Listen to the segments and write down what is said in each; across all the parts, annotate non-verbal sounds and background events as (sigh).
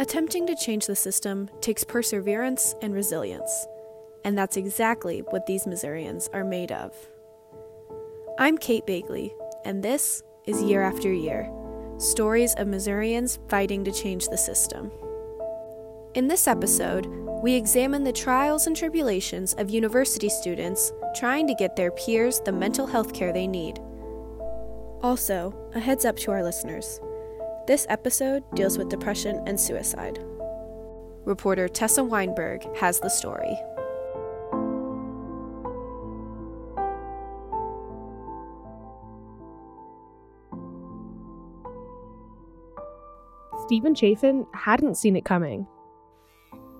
Attempting to change the system takes perseverance and resilience, and that's exactly what these Missourians are made of. I'm Kate Bagley, and this is Year After Year Stories of Missourians Fighting to Change the System. In this episode, we examine the trials and tribulations of university students trying to get their peers the mental health care they need. Also, a heads up to our listeners this episode deals with depression and suicide. Reporter Tessa Weinberg has the story. Stephen Chafin hadn't seen it coming.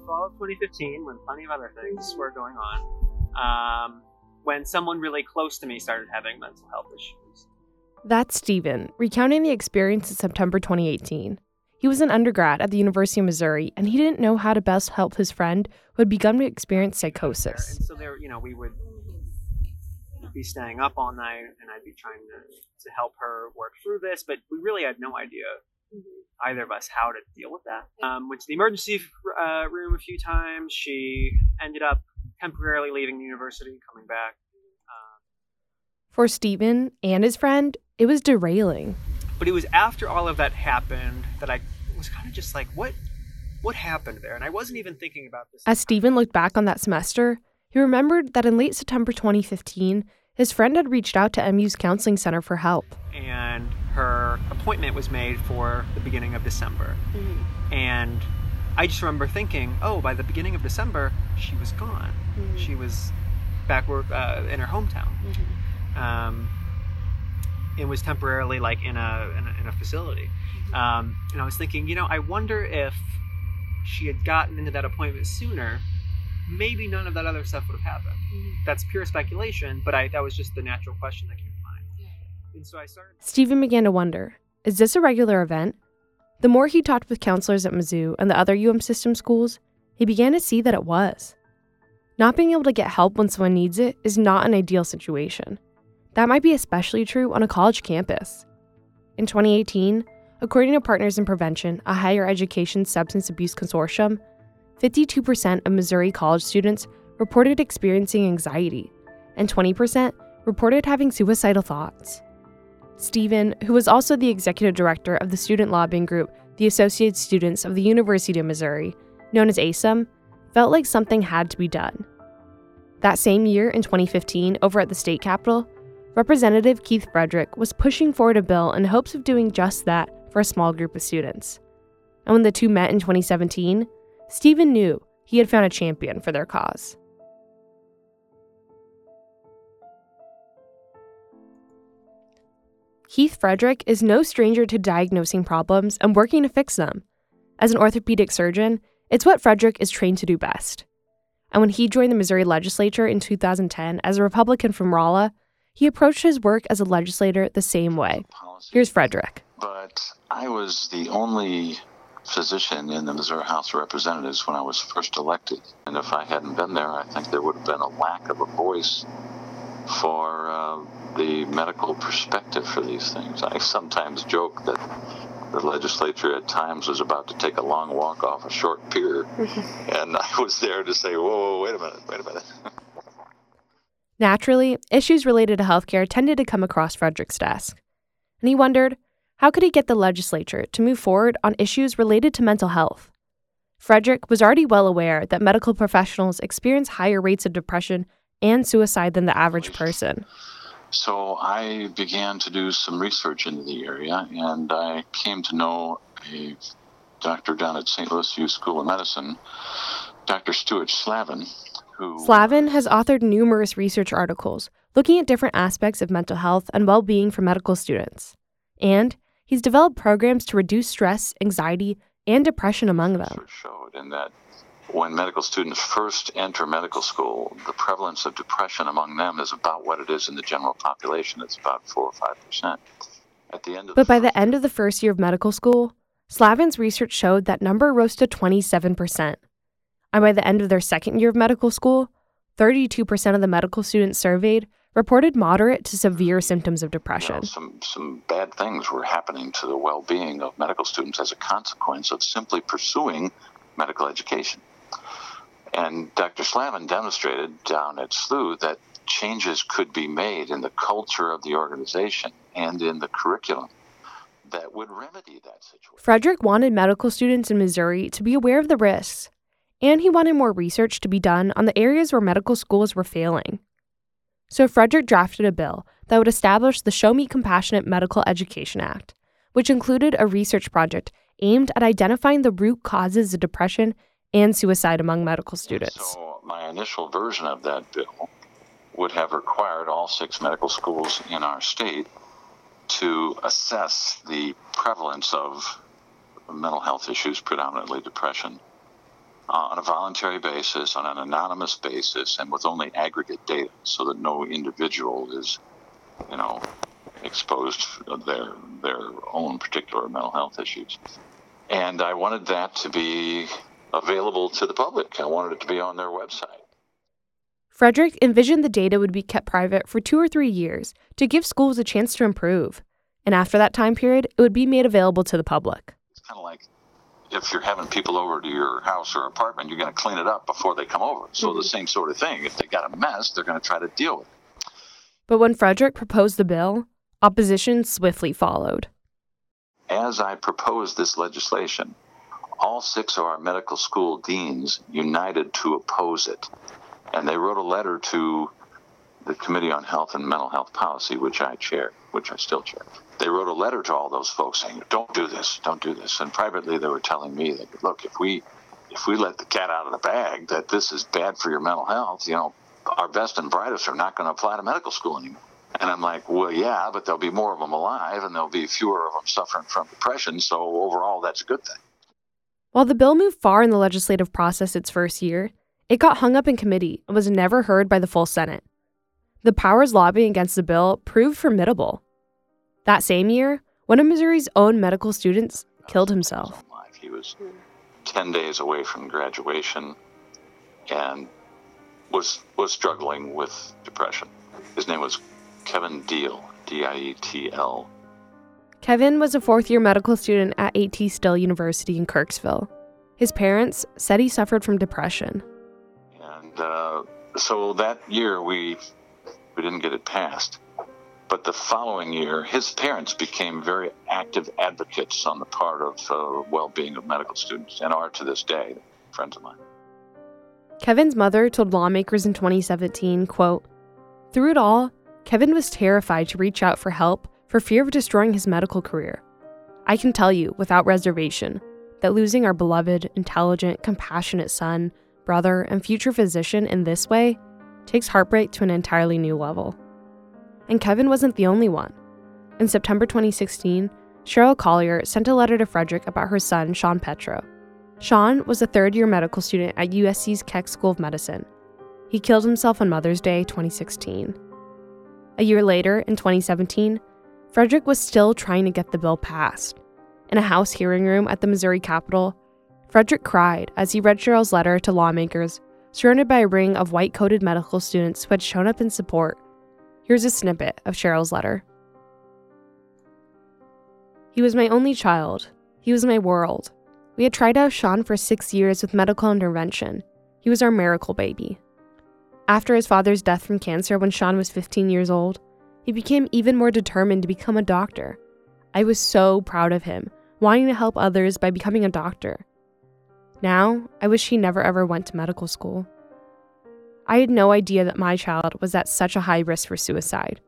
Fall of 2015, when plenty of other things were going on, um, when someone really close to me started having mental health issues. That's Stephen, recounting the experience in September 2018. He was an undergrad at the University of Missouri, and he didn't know how to best help his friend who had begun to experience psychosis. And so there, you know, we would be staying up all night, and I'd be trying to, to help her work through this, but we really had no idea, either of us, how to deal with that. Um, went to the emergency uh, room a few times. She ended up temporarily leaving the university, coming back. For Stephen and his friend, it was derailing. But it was after all of that happened that I was kind of just like, what what happened there? And I wasn't even thinking about this. As Stephen looked back on that semester, he remembered that in late September 2015, his friend had reached out to MU's counseling center for help. And her appointment was made for the beginning of December. Mm-hmm. And I just remember thinking, oh, by the beginning of December, she was gone. Mm-hmm. She was back uh, in her hometown. Mm-hmm um, and was temporarily like in a in a, in a facility. Um, and I was thinking, you know, I wonder if she had gotten into that appointment sooner, maybe none of that other stuff would have happened. Mm-hmm. That's pure speculation, but I that was just the natural question that came to mind. And so I started. Stephen began to wonder: Is this a regular event? The more he talked with counselors at Mizzou and the other UM system schools, he began to see that it was. Not being able to get help when someone needs it is not an ideal situation. That might be especially true on a college campus. In 2018, according to Partners in Prevention, a higher education substance abuse consortium, 52% of Missouri college students reported experiencing anxiety, and 20% reported having suicidal thoughts. Stephen, who was also the executive director of the student lobbying group, the Associated Students of the University of Missouri, known as ASUM, felt like something had to be done. That same year, in 2015, over at the state capitol, Representative Keith Frederick was pushing forward a bill in hopes of doing just that for a small group of students. And when the two met in 2017, Stephen knew he had found a champion for their cause. Keith Frederick is no stranger to diagnosing problems and working to fix them. As an orthopedic surgeon, it's what Frederick is trained to do best. And when he joined the Missouri legislature in 2010 as a Republican from Rolla, he approached his work as a legislator the same way. Here's Frederick. But I was the only physician in the Missouri House of Representatives when I was first elected. And if I hadn't been there, I think there would have been a lack of a voice for uh, the medical perspective for these things. I sometimes joke that the legislature at times was about to take a long walk off a short pier, (laughs) and I was there to say, whoa, whoa, wait a minute, wait a minute. (laughs) Naturally, issues related to healthcare tended to come across Frederick's desk. And he wondered how could he get the legislature to move forward on issues related to mental health? Frederick was already well aware that medical professionals experience higher rates of depression and suicide than the average person. So I began to do some research into the area, and I came to know a doctor down at St. Louis U School of Medicine, Dr. Stuart Slavin, who. Slavin has authored numerous research articles looking at different aspects of mental health and well being for medical students. And he's developed programs to reduce stress, anxiety, and depression among them. Showed in that when medical students first enter medical school, the prevalence of depression among them is about what it is in the general population. It's about four or five percent. At the end, but the by the end of the first year of medical school, Slavin's research showed that number rose to 27 percent. And by the end of their second year of medical school, 32% of the medical students surveyed reported moderate to severe symptoms of depression. You know, some, some bad things were happening to the well being of medical students as a consequence of simply pursuing medical education. And Dr. Slavin demonstrated down at SLU that changes could be made in the culture of the organization and in the curriculum that would remedy that situation. Frederick wanted medical students in Missouri to be aware of the risks, and he wanted more research to be done on the areas where medical schools were failing. So Frederick drafted a bill that would establish the Show Me Compassionate Medical Education Act, which included a research project aimed at identifying the root causes of depression and suicide among medical students. So my initial version of that bill would have required all six medical schools in our state to assess the prevalence of mental health issues, predominantly depression, uh, on a voluntary basis, on an anonymous basis, and with only aggregate data, so that no individual is, you know, exposed to their their own particular mental health issues. And I wanted that to be available to the public. I wanted it to be on their website. Frederick envisioned the data would be kept private for two or three years to give schools a chance to improve. And after that time period, it would be made available to the public. It's kind of like if you're having people over to your house or apartment, you're going to clean it up before they come over. So mm-hmm. the same sort of thing. If they got a mess, they're going to try to deal with it. But when Frederick proposed the bill, opposition swiftly followed. As I proposed this legislation, all six of our medical school deans united to oppose it. And they wrote a letter to the Committee on Health and Mental Health Policy, which I chair, which I still chair. They wrote a letter to all those folks saying, "Don't do this, don't do this." And privately, they were telling me that, "Look, if we if we let the cat out of the bag that this is bad for your mental health, you know, our best and brightest are not going to apply to medical school anymore." And I'm like, "Well, yeah, but there'll be more of them alive, and there'll be fewer of them suffering from depression. So overall, that's a good thing." While the bill moved far in the legislative process its first year, it got hung up in committee and was never heard by the full Senate. The powers lobbying against the bill proved formidable. That same year, one of Missouri's own medical students killed himself. He was 10 days away from graduation and was, was struggling with depression. His name was Kevin Dietl, D I E T L. Kevin was a fourth year medical student at A.T. Still University in Kirksville. His parents said he suffered from depression. And uh, so that year we we didn't get it passed. But the following year, his parents became very active advocates on the part of uh, well-being of medical students, and are to this day friends of mine. Kevin's mother told lawmakers in 2017, quote, Through it all, Kevin was terrified to reach out for help for fear of destroying his medical career. I can tell you, without reservation, that losing our beloved, intelligent, compassionate son brother, and future physician in this way takes heartbreak to an entirely new level. And Kevin wasn't the only one. In September 2016, Cheryl Collier sent a letter to Frederick about her son, Sean Petro. Sean was a third year medical student at USC's Keck School of Medicine. He killed himself on Mother's Day 2016. A year later, in 2017, Frederick was still trying to get the bill passed. In a House hearing room at the Missouri Capitol, Frederick cried as he read Cheryl's letter to lawmakers, surrounded by a ring of white coated medical students who had shown up in support. Here's a snippet of Cheryl's letter. He was my only child. He was my world. We had tried out Sean for six years with medical intervention. He was our miracle baby. After his father's death from cancer when Sean was 15 years old, he became even more determined to become a doctor. I was so proud of him, wanting to help others by becoming a doctor. Now, I wish he never ever went to medical school. I had no idea that my child was at such a high risk for suicide.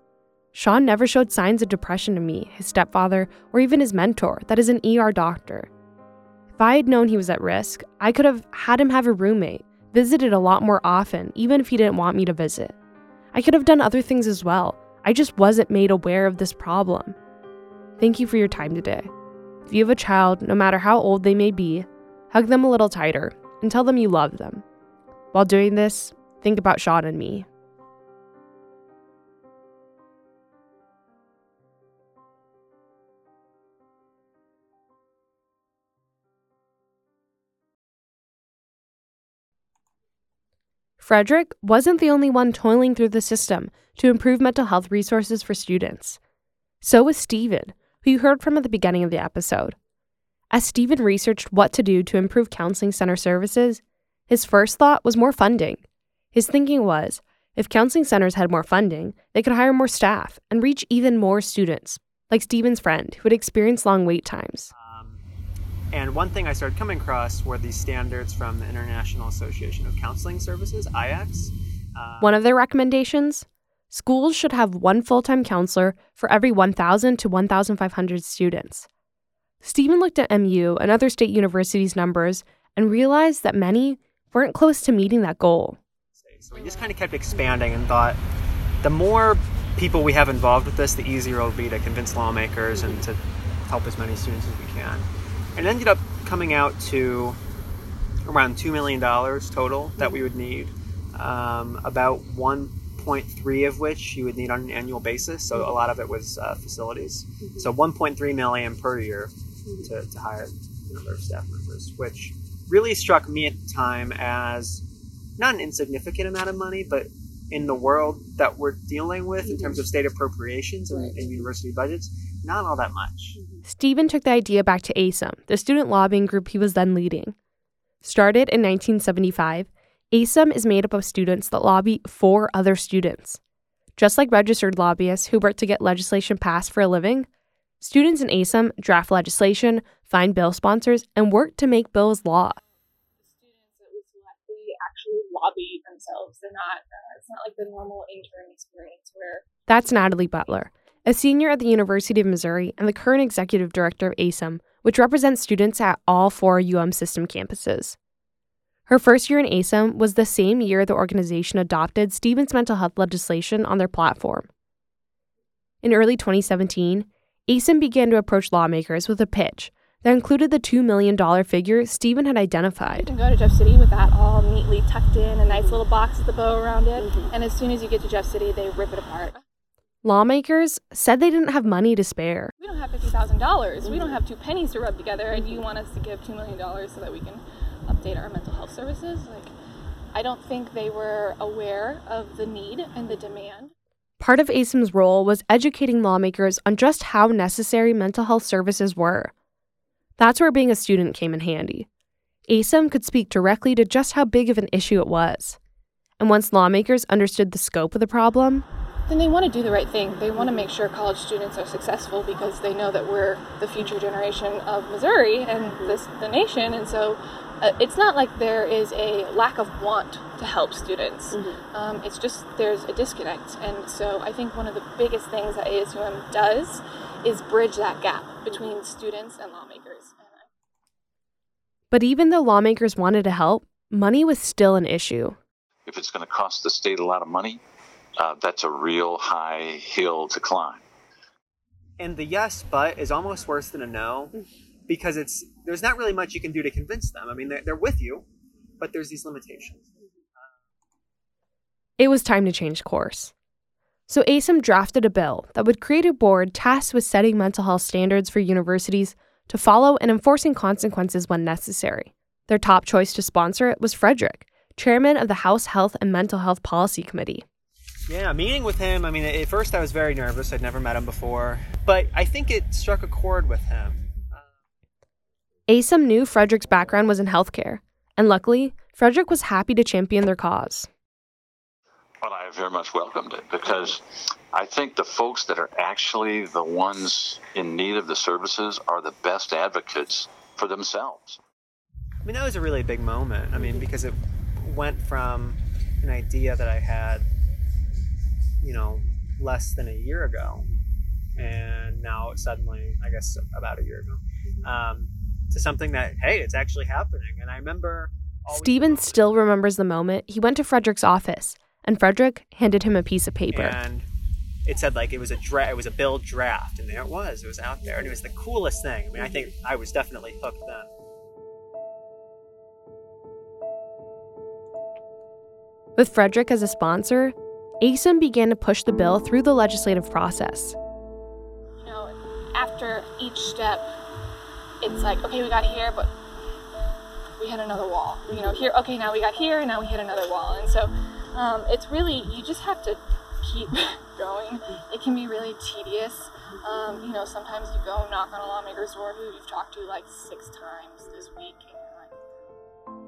Sean never showed signs of depression to me, his stepfather, or even his mentor, that is an ER doctor. If I had known he was at risk, I could have had him have a roommate, visited a lot more often, even if he didn't want me to visit. I could have done other things as well. I just wasn't made aware of this problem. Thank you for your time today. If you have a child, no matter how old they may be, Hug them a little tighter and tell them you love them. While doing this, think about Sean and me. Frederick wasn't the only one toiling through the system to improve mental health resources for students. So was Stephen, who you heard from at the beginning of the episode. As Stephen researched what to do to improve counseling center services, his first thought was more funding. His thinking was if counseling centers had more funding, they could hire more staff and reach even more students, like Stephen's friend who had experienced long wait times. Um, and one thing I started coming across were these standards from the International Association of Counseling Services, IACS. Uh, one of their recommendations schools should have one full time counselor for every 1,000 to 1,500 students. Stephen looked at MU and other state universities' numbers and realized that many weren't close to meeting that goal. So we just kind of kept expanding and thought the more people we have involved with this, the easier it'll be to convince lawmakers and to help as many students as we can. And ended up coming out to around $2 million total that we would need, um, about 1.3 of which you would need on an annual basis. So a lot of it was uh, facilities. So 1.3 million per year to, to hire a number of staff members, which really struck me at the time as not an insignificant amount of money, but in the world that we're dealing with in terms of state appropriations and, and university budgets, not all that much. Mm-hmm. Stephen took the idea back to ASUM, the student lobbying group he was then leading. Started in 1975, ASUM is made up of students that lobby for other students. Just like registered lobbyists who work to get legislation passed for a living, students in ASUM draft legislation, find bill sponsors, and work to make bills law. Students that we select, they actually lobby themselves. They're not, uh, it's not like the normal intern experience where. That's Natalie Butler, a senior at the University of Missouri and the current executive director of ASUM, which represents students at all four UM system campuses. Her first year in ASUM was the same year the organization adopted Stephen's mental health legislation on their platform. In early 2017, ASUM began to approach lawmakers with a pitch that included the $2 million figure Stephen had identified. You can go to Jeff City with that all neatly tucked in, a nice little box with a bow around it, mm-hmm. and as soon as you get to Jeff City, they rip it apart. Lawmakers said they didn't have money to spare. We don't have $50,000. Mm-hmm. We don't have two pennies to rub together, and you want us to give $2 million so that we can update our mental health services? Like, I don't think they were aware of the need and the demand. Part of ASUM's role was educating lawmakers on just how necessary mental health services were. That's where being a student came in handy. ASUM could speak directly to just how big of an issue it was. And once lawmakers understood the scope of the problem, then they want to do the right thing. They want to make sure college students are successful because they know that we're the future generation of Missouri and this, the nation. And so uh, it's not like there is a lack of want to help students. Mm-hmm. Um, it's just there's a disconnect. And so I think one of the biggest things that ASUM does is bridge that gap between students and lawmakers. But even though lawmakers wanted to help, money was still an issue. If it's going to cost the state a lot of money, uh, that's a real high hill to climb. And the yes, but is almost worse than a no because it's there's not really much you can do to convince them. I mean, they're, they're with you, but there's these limitations. It was time to change course. So ASUM drafted a bill that would create a board tasked with setting mental health standards for universities to follow and enforcing consequences when necessary. Their top choice to sponsor it was Frederick, chairman of the House Health and Mental Health Policy Committee. Yeah, meeting with him, I mean, at first I was very nervous. I'd never met him before. But I think it struck a chord with him. ASUM knew Frederick's background was in healthcare, and luckily, Frederick was happy to champion their cause. Well, I very much welcomed it because I think the folks that are actually the ones in need of the services are the best advocates for themselves. I mean, that was a really big moment. I mean, because it went from an idea that I had, you know, less than a year ago, and now suddenly, I guess, about a year ago. Um, to something that hey, it's actually happening. And I remember Stephen still remembers the moment he went to Frederick's office and Frederick handed him a piece of paper. And it said like it was a dra- it was a bill draft, and there it was. It was out there, and it was the coolest thing. I mean, I think I was definitely hooked then. With Frederick as a sponsor, ASUM began to push the bill through the legislative process. You know, after each step, it's like, okay, we got here, but we hit another wall. You know, here, okay, now we got here, and now we hit another wall. And so um, it's really, you just have to keep (laughs) going. It can be really tedious. Um, you know, sometimes you go knock on a lawmaker's door who you've talked to like six times this week.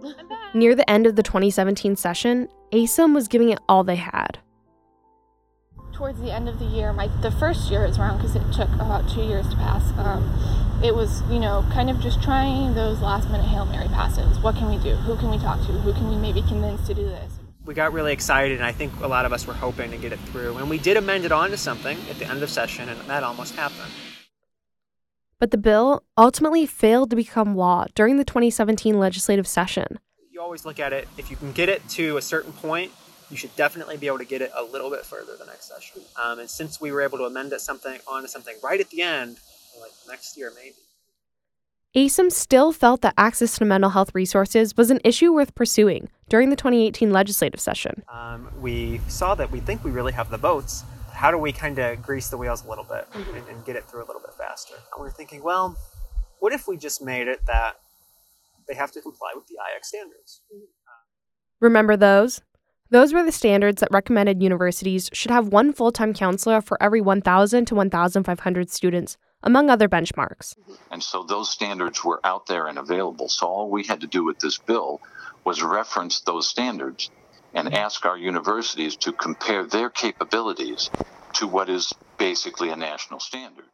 (laughs) Near the end of the 2017 session, ASUM was giving it all they had. Towards the end of the year, my the first year is around because it took about two years to pass. Um, it was, you know, kind of just trying those last minute Hail Mary passes. What can we do? Who can we talk to? Who can we maybe convince to do this? We got really excited, and I think a lot of us were hoping to get it through. And we did amend it onto something at the end of session, and that almost happened. But the bill ultimately failed to become law during the 2017 legislative session. You always look at it, if you can get it to a certain point, you should definitely be able to get it a little bit further the next session. Um, and since we were able to amend it something onto something right at the end, like next year maybe. ASUM still felt that access to mental health resources was an issue worth pursuing during the 2018 legislative session. Um, we saw that we think we really have the votes. How do we kind of grease the wheels a little bit Mm-hmm. and, and get it through a little bit faster? And we are thinking, well, what if we just made it that they have to comply with the IACS standards? Remember those? Those were the standards that recommended universities should have one full time counselor for every 1,000 to 1,500 students, among other benchmarks. And so those standards were out there and available. So all we had to do with this bill was reference those standards and ask our universities to compare their capabilities to what is basically a national standard.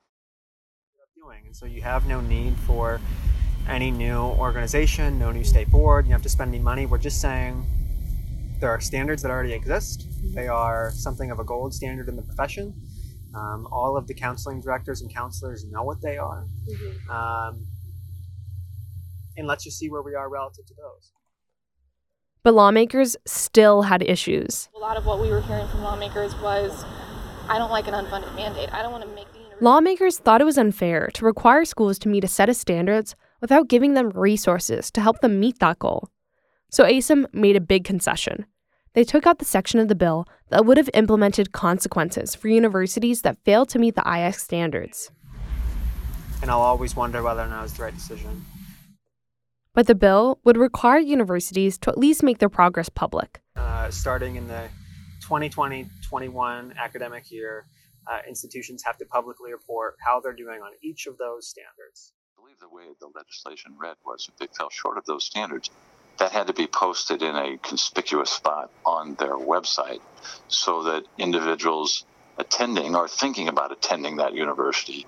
And so you have no need for any new organization, no new state board. You have to spend any money. We're just saying there are standards that already exist. They are something of a gold standard in the profession. Um, all of the counseling directors and counselors know what they are. Um, and let's just see where we are relative to those. But lawmakers still had issues. A lot of what we were hearing from lawmakers was, I don't like an unfunded mandate. I don't want to make the university. Lawmakers thought it was unfair to require schools to meet a set of standards without giving them resources to help them meet that goal. So ASUM made a big concession. They took out the section of the bill that would have implemented consequences for universities that failed to meet the IACS standards. And I'll always wonder whether or not it was the right decision. But the bill would require universities to at least make their progress public. Uh, starting in the 2020-21 academic year, uh, institutions have to publicly report how they're doing on each of those standards. I believe the way the legislation read was if they fell short of those standards, that had to be posted in a conspicuous spot on their website so that individuals attending or thinking about attending that university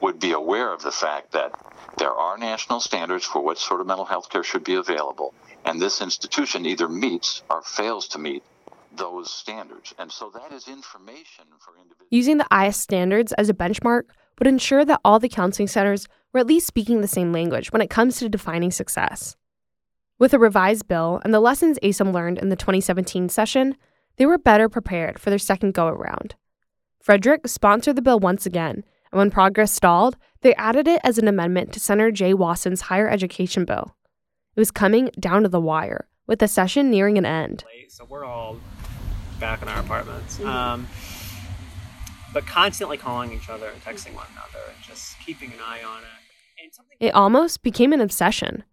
would be aware of the fact that there are national standards for what sort of mental health care should be available, and this institution either meets or fails to meet those standards. And so that is information for individuals. Using the IACS standards as a benchmark would ensure that all the counseling centers were at least speaking the same language when it comes to defining success. With a revised bill and the lessons ASUM learned in the 2017 session, they were better prepared for their second go around. Frederick sponsored the bill once again, and when progress stalled, they added it as an amendment to Senator Jay Wasson's higher education bill. It was coming down to the wire, with the session nearing an end. so we're all back in our apartments. Um, but constantly calling each other and texting one another and just keeping an eye on it. And something It almost became an obsession.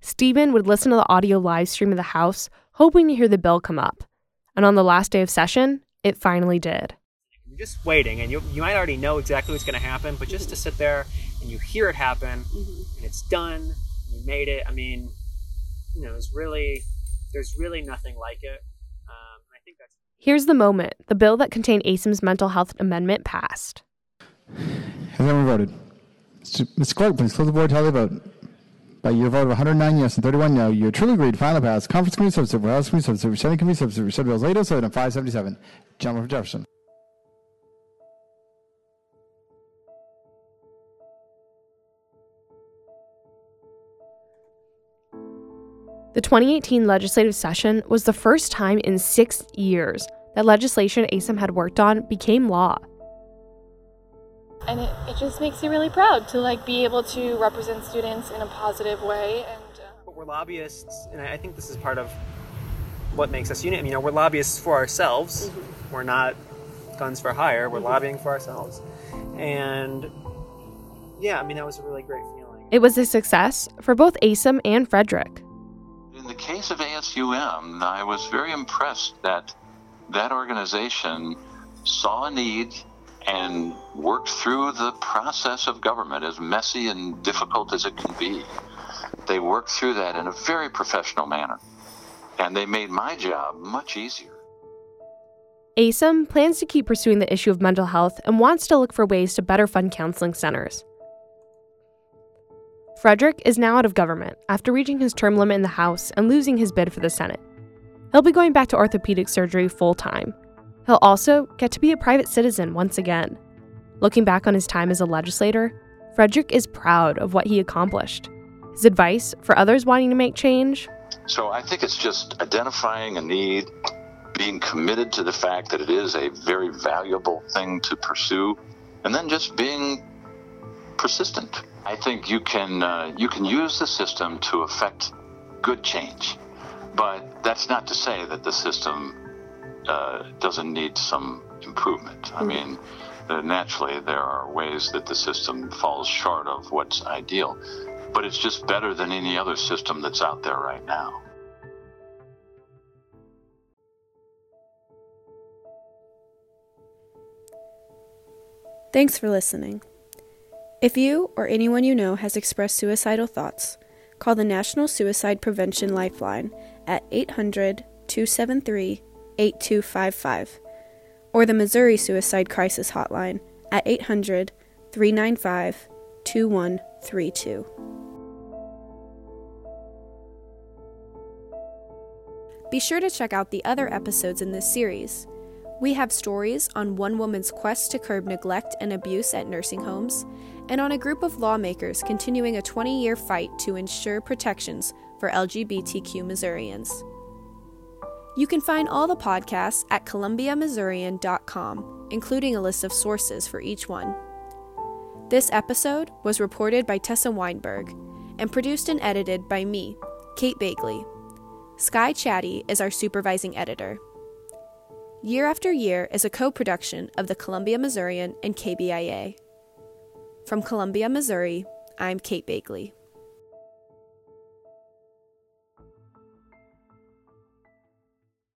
Stephen would listen to the audio live stream of the House, hoping to hear the bill come up. And on the last day of session, it finally did. you're just waiting, and you, you might already know exactly what's going to happen, but just to sit there and you hear it happen, and it's done, you made it. I mean, you know, it's really, there's really nothing like it. Um, I think that's Here's the moment the bill that contained ASUM's mental health amendment passed. Has everyone voted? Mr. Mr. Clerk, please close the board tally vote. By your vote of 109 yes and 31 no, you truly agreed. Final pass. Conference Committee Substitute, House Committee Substitute, Senate Committee Substitute, Senate Bills 807 and 577. Gentleman from Jefferson. The 2018 legislative session was the first time in six years that legislation ASUM had worked on became law. And it, it just makes you really proud to like be able to represent students in a positive way and uh, but we're lobbyists, and I I think this is part of what makes us unique. You know, we're lobbyists for ourselves. We're not guns for hire. We're lobbying for ourselves, and yeah, I mean that was a really great feeling. It was a success for both ASUM and Frederick. In the case of ASUM, I was very impressed that that organization saw a need and worked through the process of government, as messy and difficult as it can be. They worked through that in a very professional manner, and they made my job much easier. ASUM plans to keep pursuing the issue of mental health and wants to look for ways to better fund counseling centers. Frederick is now out of government after reaching his term limit in the House and losing his bid for the Senate. He'll be going back to orthopedic surgery full time. He'll also get to be a private citizen once again. Looking back on his time as a legislator, Frederick is proud of what he accomplished. His advice for others wanting to make change So I think it's just identifying a need, being committed to the fact that it is a very valuable thing to pursue, and then just being persistent. I think you can uh, you can use the system to affect good change, but that's not to say that the system uh, doesn't need some improvement. I mean, uh, naturally there are ways that the system falls short of what's ideal, but it's just better than any other system that's out there right now. Thanks for listening. If you or anyone you know has expressed suicidal thoughts, call the National Suicide Prevention Lifeline at 800 273 8255 or the Missouri Suicide Crisis Hotline at 800 395 2132. Be sure to check out the other episodes in this series. We have stories on one woman's quest to curb neglect and abuse at nursing homes, and on a group of lawmakers continuing a 20 year fight to ensure protections for LGBTQ Missourians. You can find all the podcasts at columbiamissourian.com, including a list of sources for each one. This episode was reported by Tessa Weinberg and produced and edited by me, Kate Bagley. Sky Chatty is our supervising editor. Year After Year is a co production of the Columbia Missourian and KBIA. From Columbia, Missouri, I'm Kate Bagley.